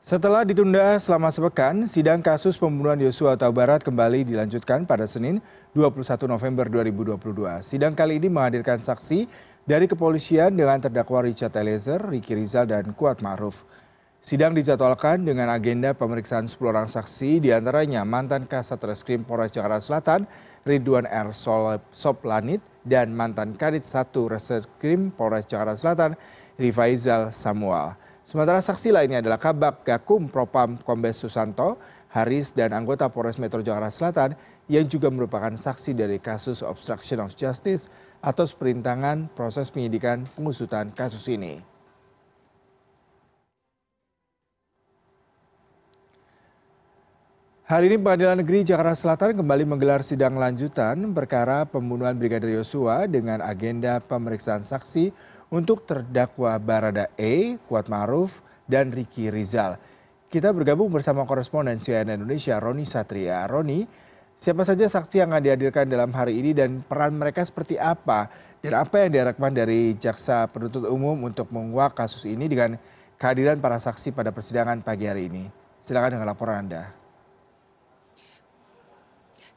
setelah ditunda selama sepekan sidang kasus pembunuhan yosua huta kembali dilanjutkan pada senin dua puluh satu november dua ribu dua puluh dua. Sidang kali ini menghadirkan saksi dari kepolisian dengan terdakwa richard eliezer ricky rizal dan kuat ma'ruf. Sidang dijadwalkan dengan agenda pemeriksaan sepuluh orang saksi di antaranya mantan kasat reskrim polres jakarta selatan ridwan r. Soplanit dan mantan kadit satu reskrim polres jakarta selatan rifaizal samuel sementara saksi lainnya adalah kabak gakum propam kombes susanto haris dan anggota polres metro jakarta selatan yang juga merupakan saksi dari kasus obstruction of justice atau seperintangan proses penyidikan pengusutan kasus ini. Hari ini pengadilan negeri jakarta selatan kembali menggelar sidang lanjutan perkara pembunuhan brigadir yosua dengan agenda pemeriksaan saksi untuk terdakwa barada e kuat ma'ruf dan ricky rizal. Kita bergabung bersama koresponden cnn indonesia roni satria. Roni siapa saja saksi yang akan dihadirkan dalam hari ini dan peran mereka seperti apa? Dan apa yang diharapkan dari jaksa penuntut umum untuk menguak kasus ini dengan kehadiran para saksi pada persidangan pagi hari ini? Silakan dengan laporan anda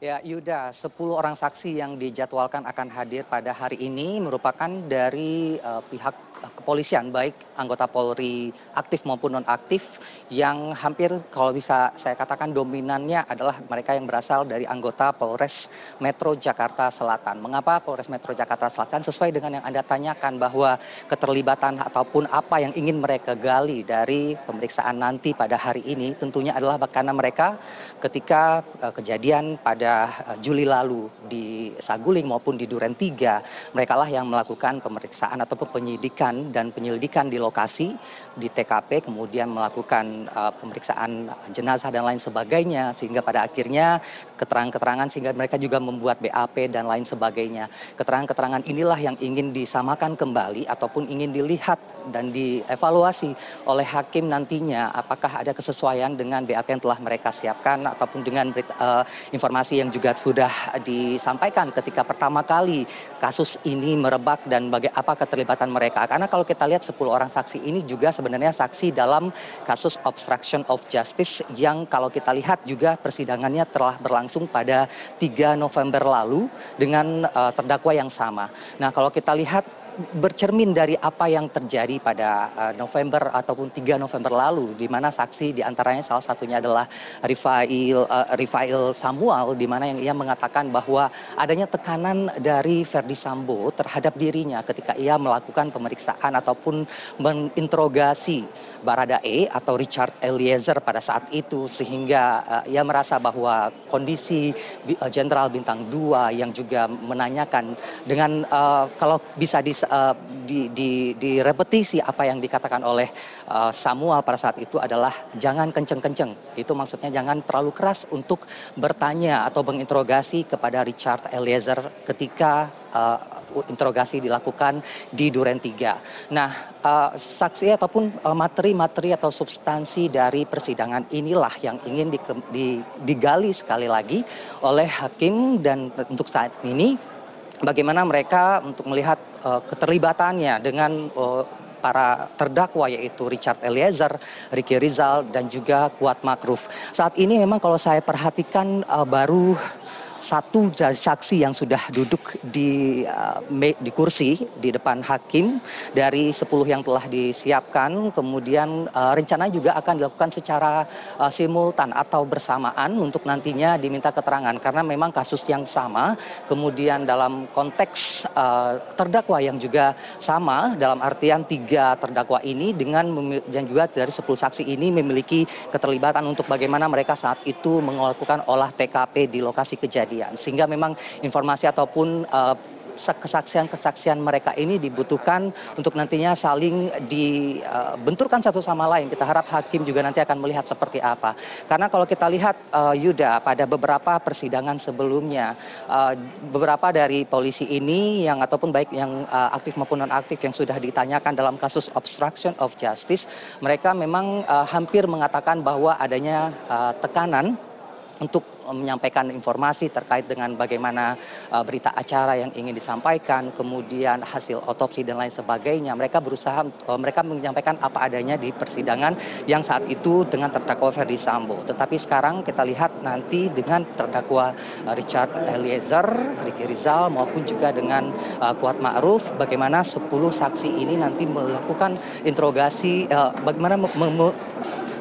ya yuda sepuluh orang saksi yang dijadwalkan akan hadir pada hari ini merupakan dari pihak kepolisian baik anggota polri aktif maupun non aktif yang hampir kalau bisa saya katakan dominannya adalah mereka yang berasal dari anggota polres metro jakarta selatan. Mengapa polres metro jakarta selatan? Sesuai dengan yang anda tanyakan bahwa keterlibatan ataupun apa yang ingin mereka gali dari pemeriksaan nanti pada hari ini tentunya adalah karena mereka ketika kejadian pada juli lalu di saguling maupun di duren tiga mereka lah yang melakukan pemeriksaan ataupun penyidikan dan penyelidikan di lokasi di tkp kemudian melakukan pemeriksaan jenazah dan lain sebagainya sehingga pada akhirnya keterangan keterangan sehingga mereka juga membuat bap dan lain sebagainya. Keterangan keterangan inilah yang ingin disamakan kembali ataupun ingin dilihat dan dievaluasi oleh hakim nantinya apakah ada kesesuaian dengan bap yang telah mereka siapkan ataupun dengan informasi yang juga sudah disampaikan ketika pertama kali kasus ini merebak dan apa keterlibatan mereka. Karena kalau kita lihat sepuluh orang saksi ini juga sebenarnya saksi dalam kasus obstruction of justice yang kalau kita lihat juga persidangannya telah berlangsung pada tiga november lalu dengan terdakwa yang sama. Nah kalau kita lihat bercermin dari apa yang terjadi pada november ataupun tiga november lalu di mana saksi di antaranya salah satunya adalah rifail samuel di mana yang ia mengatakan bahwa adanya tekanan dari verdi sambo terhadap dirinya ketika ia melakukan pemeriksaan ataupun menginterogasi barada e atau richard eliezer pada saat itu sehingga ia merasa bahwa kondisi jenderal bintang dua yang juga menanyakan dengan kalau bisa direpetisi apa yang dikatakan oleh samuel pada saat itu adalah jangan kenceng kenceng itu maksudnya jangan terlalu keras untuk bertanya atau menginterogasi kepada richard eliezer ketika interogasi dilakukan di duren tiga. Nah saksi ataupun materi materi atau substansi dari persidangan inilah yang ingin digali sekali lagi oleh hakim dan untuk saat ini bagaimana mereka untuk melihat keterlibatannya dengan para terdakwa yaitu richard eliezer ricky rizal dan juga kuat makruf saat ini memang kalau saya perhatikan baru satu saksi yang sudah duduk di kursi di depan hakim. Dari sepuluh yang telah disiapkan kemudian rencana juga akan dilakukan secara simultan atau bersamaan untuk nantinya diminta keterangan. Karena memang kasus yang sama kemudian dalam konteks terdakwa yang juga sama dalam artian tiga terdakwa ini dengan dan juga dari sepuluh saksi ini memiliki keterlibatan untuk bagaimana mereka saat itu melakukan olah tkp di lokasi kejadian sehingga memang informasi ataupun kesaksian kesaksian mereka ini dibutuhkan untuk nantinya saling dibenturkan satu sama lain. Kita harap hakim juga nanti akan melihat seperti apa. Karena kalau kita lihat yuda pada beberapa persidangan sebelumnya beberapa dari polisi ini yang ataupun baik yang aktif maupun non aktif yang sudah ditanyakan dalam kasus obstruction of justice mereka memang hampir mengatakan bahwa adanya tekanan untuk menyampaikan informasi terkait dengan bagaimana berita acara yang ingin disampaikan, kemudian hasil otopsi dan lain sebagainya. Mereka berusaha, mereka menyampaikan apa adanya di persidangan yang saat itu dengan terdakwa Ferdi Sambo. Tetapi sekarang kita lihat nanti dengan terdakwa Richard Eliezer, Ricky Rizal maupun juga dengan Kuat Ma'ruf, bagaimana 10 saksi ini nanti melakukan interogasi, bagaimana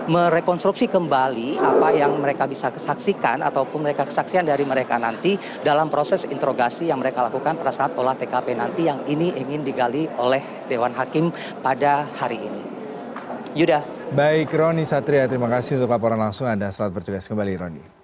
merekonstruksi kembali apa yang mereka bisa saksikan ataupun mereka kesaksian dari mereka nanti dalam proses interogasi yang mereka lakukan pada saat olah TKP nanti yang ini ingin digali oleh Dewan Hakim pada hari ini. Yuda. Baik, Roni Satria, terima kasih untuk laporan langsung Anda. Selamat bertugas kembali, Roni.